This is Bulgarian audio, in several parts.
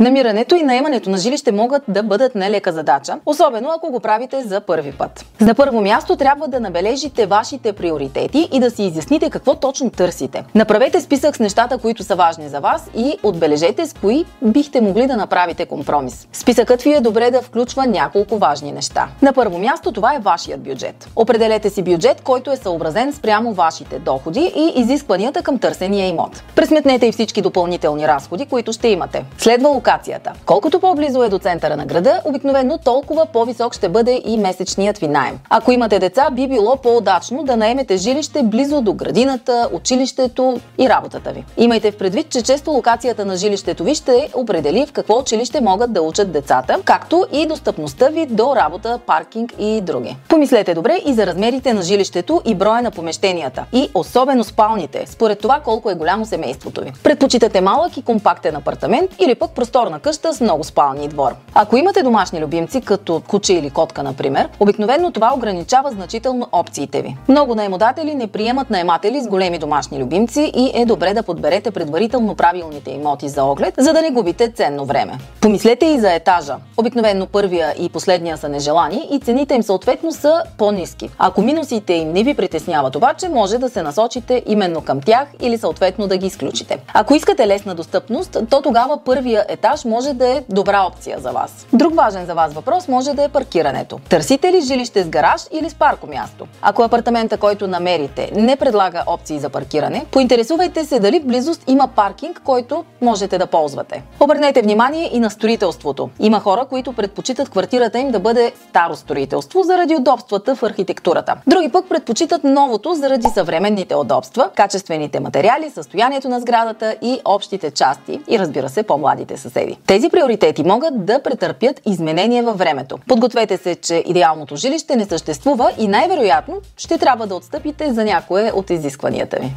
Намирането и наемането на жилище могат да бъдат нелека задача, особено ако го правите за първи път. На първо място трябва да набележите вашите приоритети и да си изясните какво точно търсите. Направете списък с нещата, които са важни за вас и отбележете с кои бихте могли да направите компромис. Списъкът ви е добре да включва няколко важни неща. На първо място това е вашият бюджет. Определете си бюджет, който е съобразен спрямо вашите доходи и изискванията към търсения имот. Пресметнете и всички допълнителни разходи, които ще имате. Следва локацията. Колкото по-близо е до центъра на града, обикновено толкова по-висок ще бъде и месечният ви найем. Ако имате деца, би било по-удачно да наемете жилище близо до градината, училището и работата ви. Имайте в предвид, че често локацията на жилището ви ще определи в какво училище могат да учат децата, както и достъпността ви до работа, паркинг и други. Помислете добре и за размерите на жилището и броя на помещенията. И особено спалните, според това колко е голямо семейството ви. Предпочитате малък и компактен апартамент или пък просторна къща с много спални двор. Ако имате домашни любимци, като куче или котка, например, обикновено това ограничава значително опциите ви. Много наемодатели не приемат наематели с големи домашни любимци и е добре да подберете предварително правилните имоти за оглед, за да не губите ценно време. Помислете и за етажа. Обикновено първия и последния са нежелани и цените им съответно са по-низки. Ако минусите им не ви притесняват обаче, може да се насочите именно към тях или съответно да ги изключите. Ако искате лесна достъпност, то тогава първия етаж може да е добра опция за вас. Друг важен за вас въпрос може да е паркирането. Търсите ли жилище с гараж или с паркомясто? Ако апартамента, който намерите, не предлага опции за паркиране, поинтересувайте се дали в близост има паркинг, който можете да ползвате. Обърнете внимание и на строителството. Има хора, които предпочитат квартирата им да бъде старо строителство заради удобствата в архитектурата. Други пък предпочитат новото заради съвременните удобства, качествените материали, състоянието на сградата и общите части и разбира се по-младите съседи. Тези приоритети могат да претърпят изменения във времето. Подгответе се, че идеалното жилище не съществува и най-вероятно ще трябва да отстъпите за някое от изискванията ви.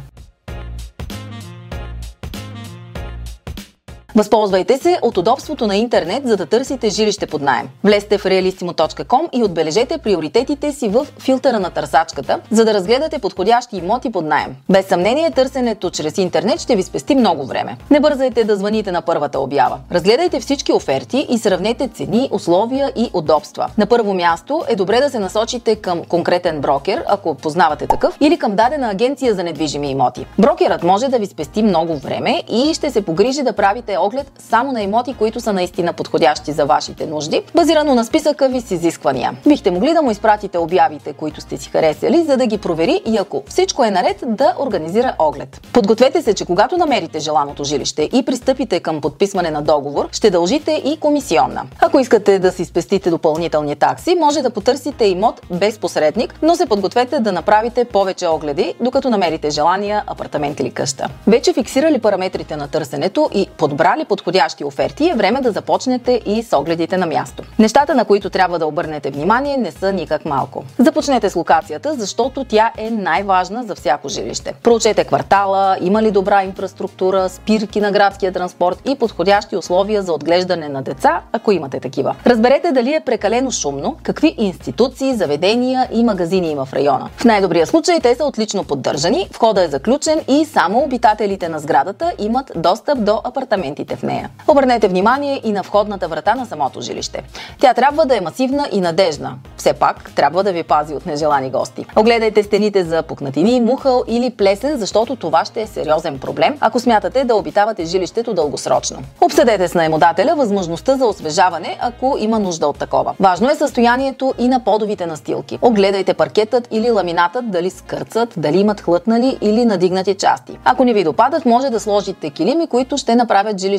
Възползвайте се от удобството на интернет, за да търсите жилище под найем. Влезте в realistimo.com и отбележете приоритетите си в филтъра на търсачката, за да разгледате подходящи имоти под найем. Без съмнение, търсенето чрез интернет ще ви спести много време. Не бързайте да звъните на първата обява. Разгледайте всички оферти и сравнете цени, условия и удобства. На първо място е добре да се насочите към конкретен брокер, ако познавате такъв, или към дадена агенция за недвижими имоти. Брокерът може да ви спести много време и ще се погрижи да правите оглед само на имоти, които са наистина подходящи за вашите нужди, базирано на списъка ви с изисквания. Бихте могли да му изпратите обявите, които сте си харесали, за да ги провери и ако всичко е наред, да организира оглед. Подгответе се, че когато намерите желаното жилище и пристъпите към подписване на договор, ще дължите и комисионна. Ако искате да си спестите допълнителни такси, може да потърсите имот без посредник, но се подгответе да направите повече огледи, докато намерите желания апартамент или къща. Вече фиксирали параметрите на търсенето и подбрали избрали подходящи оферти, е време да започнете и с огледите на място. Нещата, на които трябва да обърнете внимание, не са никак малко. Започнете с локацията, защото тя е най-важна за всяко жилище. Проучете квартала, има ли добра инфраструктура, спирки на градския транспорт и подходящи условия за отглеждане на деца, ако имате такива. Разберете дали е прекалено шумно, какви институции, заведения и магазини има в района. В най-добрия случай те са отлично поддържани, входа е заключен и само обитателите на сградата имат достъп до апартаментите в нея. Обърнете внимание и на входната врата на самото жилище. Тя трябва да е масивна и надежна. Все пак трябва да ви пази от нежелани гости. Огледайте стените за пукнатини, мухъл или плесен, защото това ще е сериозен проблем, ако смятате да обитавате жилището дългосрочно. Обсъдете с наемодателя възможността за освежаване, ако има нужда от такова. Важно е състоянието и на подовите настилки. Огледайте паркетът или ламинатът дали скърцат, дали имат хлътнали или надигнати части. Ако не ви допадат, може да сложите килими, които ще направят жилището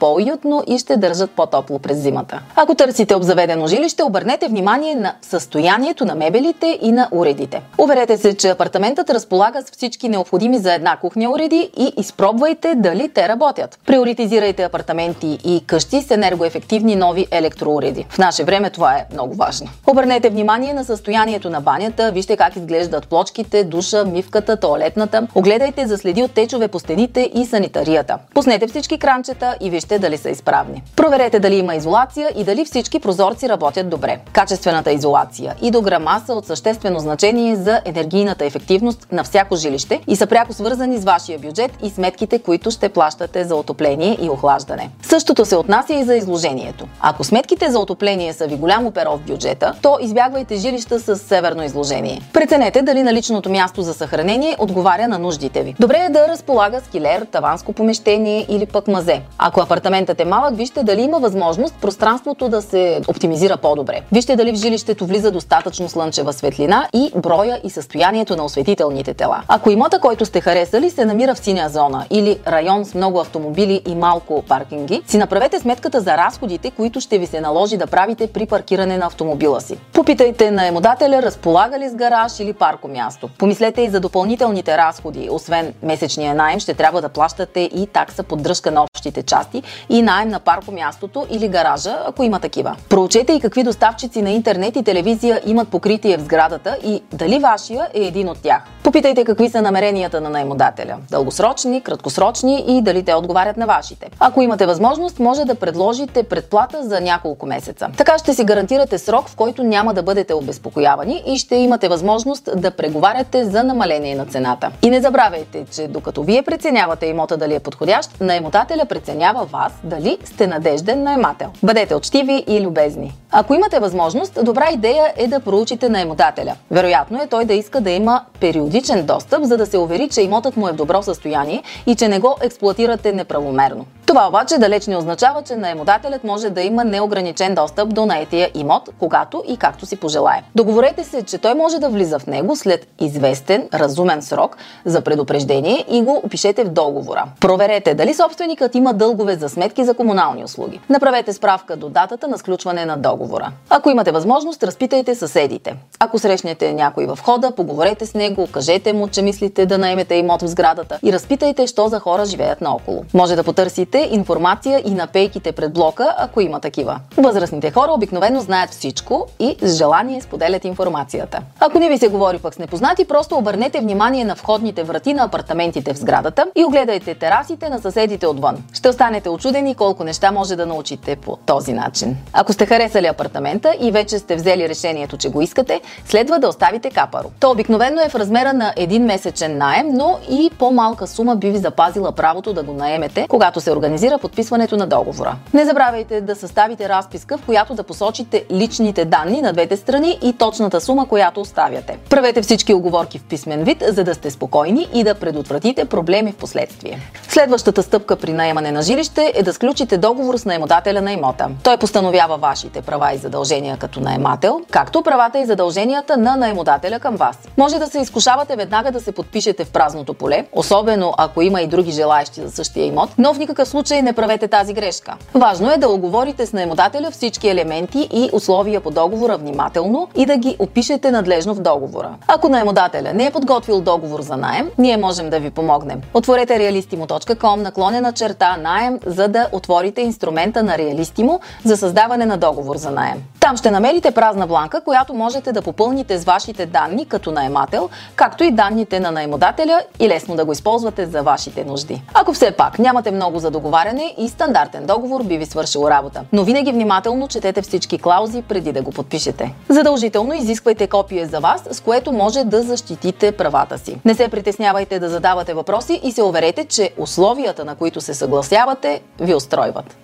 по-уютно и ще държат по-топло през зимата. Ако търсите обзаведено жилище, обърнете внимание на състоянието на мебелите и на уредите. Уверете се, че апартаментът разполага с всички необходими за една кухня уреди и изпробвайте дали те работят. Приоритизирайте апартаменти и къщи с енергоефективни нови електроуреди. В наше време това е много важно. Обърнете внимание на състоянието на банята, вижте как изглеждат плочките, душа, мивката, туалетната. Огледайте за следи от течове по стените и санитарията. Пуснете всички крани екранчета и вижте дали са изправни. Проверете дали има изолация и дали всички прозорци работят добре. Качествената изолация и дограма са от съществено значение за енергийната ефективност на всяко жилище и са пряко свързани с вашия бюджет и сметките, които ще плащате за отопление и охлаждане. Същото се отнася и за изложението. Ако сметките за отопление са ви голямо перо в бюджета, то избягвайте жилища с северно изложение. Преценете дали наличното място за съхранение отговаря на нуждите ви. Добре е да разполага с килер, таванско помещение или пък мазе. Ако апартаментът е малък, вижте дали има възможност пространството да се оптимизира по-добре. Вижте дали в жилището влиза достатъчно слънчева светлина и броя и състоянието на осветителните тела. Ако имота, който сте харесали, се намира в синя зона или район с много автомобили и малко паркинги, си направете сметката за разходите, които ще ви се наложи да правите при паркиране на автомобила си. Попитайте наемодателя, разполага ли с гараж или парко място. Помислете и за допълнителните разходи. Освен месечния найем, ще трябва да плащате и такса поддръжка на общите части и найем на парко мястото или гаража, ако има такива. Проучете и какви доставчици на интернет и телевизия имат покритие в сградата и дали вашия е един от тях. Попитайте какви са намеренията на наемодателя. Дългосрочни, краткосрочни и дали те отговарят на вашите. Ако имате възможност, може да предложите предплата за няколко месеца. Така ще си гарантирате срок, в който няма да бъдете обезпокоявани и ще имате възможност да преговаряте за намаление на цената. И не забравяйте, че докато вие преценявате имота дали е подходящ, наемотателя преценява вас дали сте надежден наемател. Бъдете учтиви и любезни. Ако имате възможност, добра идея е да проучите наемодателя. Вероятно е той да иска да има периодичен достъп, за да се увери, че имотът му е в добро състояние и че не го експлуатирате неправомерно. Това обаче далеч не означава, че наемодателят може да има неограничен достъп до наетия имот, когато и както си пожелае. Договорете се, че той може да влиза в него след известен, разумен срок за предупреждение и го опишете в договора. Проверете дали собственикът има дългове за сметки за комунални услуги. Направете справка до датата на сключване на договора. Ако имате възможност, разпитайте съседите. Ако срещнете някой в хода, поговорете с него, кажете му, че мислите да наемете имот в сградата и разпитайте, що за хора живеят наоколо. Може да потърсите информация и на пейките пред блока, ако има такива. Възрастните хора обикновено знаят всичко и с желание споделят информацията. Ако не ви се говори пък с непознати, просто обърнете внимание на входните врати на апартаментите в сградата и огледайте терасите на съседите отвън. Ще останете очудени колко неща може да научите по този начин. Ако сте харесали апартамента и вече сте взели решението, че го искате, следва да оставите капаро. То обикновено е в размера на един месечен наем, но и по-малка сума би ви запазила правото да го наемете, когато се организира подписването на договора. Не забравяйте да съставите разписка, в която да посочите личните данни на двете страни и точната сума, която оставяте. Правете всички оговорки в писмен вид, за да сте спокойни и да предотвратите проблеми в последствие. Следващата стъпка при наемане на жилище е да сключите договор с наемодателя на имота. Той постановява вашите права и задължения като наемател, както правата и задълженията на наемодателя към вас. Може да се изкушавате веднага да се подпишете в празното поле, особено ако има и други желаящи за същия имот, но в никакъв случай не правете тази грешка. Важно е да оговорите с наемодателя всички елементи и условия по договора внимателно и да ги опишете надлежно в договора. Ако наемодателя не е подготвил договор за найем, ние можем да ви помогнем. Отворете realistimo.com наклонена черта найем, за да отворите инструмента на Realistimo за създаване на договор за найем. Там ще намерите празна бланка, която можете да попълните с вашите данни като наемател, както и данните на наемодателя и лесно да го използвате за вашите нужди. Ако все пак нямате много за договаряне и стандартен договор би ви свършил работа, но винаги внимателно четете всички клаузи преди да го подпишете. Задължително изисквайте копие за вас, с което може да защитите правата си. Не се притеснявайте да задавате въпроси и се уверете, че условията, на които се съгласявате, ви устройват.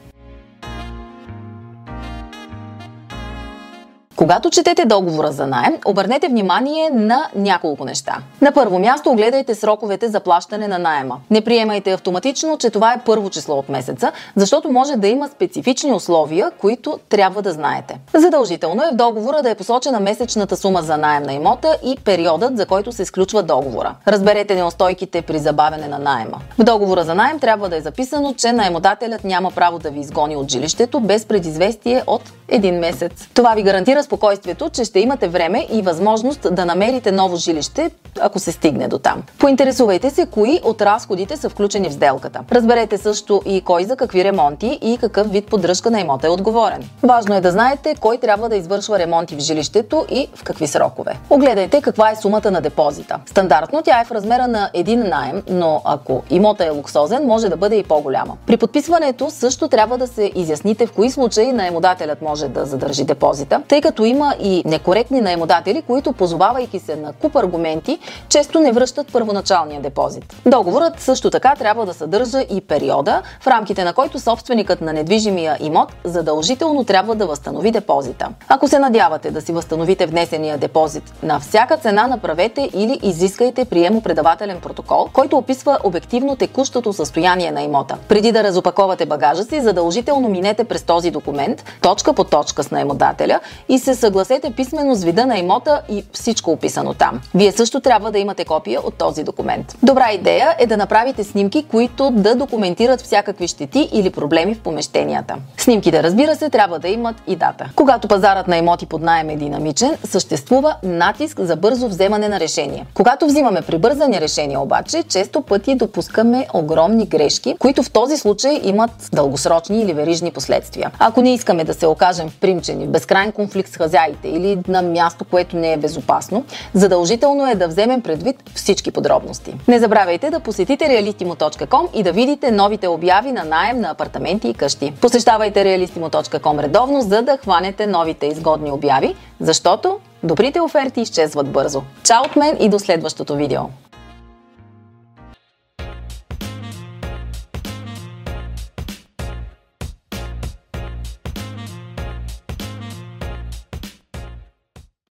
Когато четете договора за найем, обърнете внимание на няколко неща. На първо място огледайте сроковете за плащане на найема. Не приемайте автоматично, че това е първо число от месеца, защото може да има специфични условия, които трябва да знаете. Задължително е в договора да е посочена месечната сума за найем на имота и периодът, за който се изключва договора. Разберете неустойките при забавяне на найема. В договора за найем трябва да е записано, че наемодателят няма право да ви изгони от жилището без предизвестие от един месец. Това ви гарантира спокойствието, че ще имате време и възможност да намерите ново жилище ако се стигне до там. Поинтересувайте се кои от разходите са включени в сделката. Разберете също и кой за какви ремонти и какъв вид поддръжка на имота е отговорен. Важно е да знаете кой трябва да извършва ремонти в жилището и в какви срокове. Огледайте каква е сумата на депозита. Стандартно тя е в размера на един найем, но ако имота е луксозен, може да бъде и по-голяма. При подписването също трябва да се изясните в кои случаи наемодателят може да задържи депозита, тъй като има и некоректни наемодатели, които позовавайки се на куп аргументи, често не връщат първоначалния депозит. Договорът също така трябва да съдържа и периода, в рамките на който собственикът на недвижимия имот задължително трябва да възстанови депозита. Ако се надявате да си възстановите внесения депозит на всяка цена, направете или изискайте приемо-предавателен протокол, който описва обективно текущото състояние на имота. Преди да разопаковате багажа си, задължително минете през този документ, точка по точка с наемодателя и се съгласете писменно с вида на имота и всичко описано там. Вие също трябва да имате копия от този документ. Добра идея е да направите снимки, които да документират всякакви щети или проблеми в помещенията. Снимките, разбира се, трябва да имат и дата. Когато пазарът на имоти под найем е динамичен, съществува натиск за бързо вземане на решение. Когато взимаме прибързани решения обаче, често пъти допускаме огромни грешки, които в този случай имат дългосрочни или верижни последствия. Ако не искаме да се окажем примчени в безкрайен конфликт с хазяите или на място, което не е безопасно, задължително е да вземем предвид всички подробности. Не забравяйте да посетите realistimo.com и да видите новите обяви на найем на апартаменти и къщи. Посещавайте realistimo.com редовно, за да хванете новите изгодни обяви, защото добрите оферти изчезват бързо. Чао от мен и до следващото видео!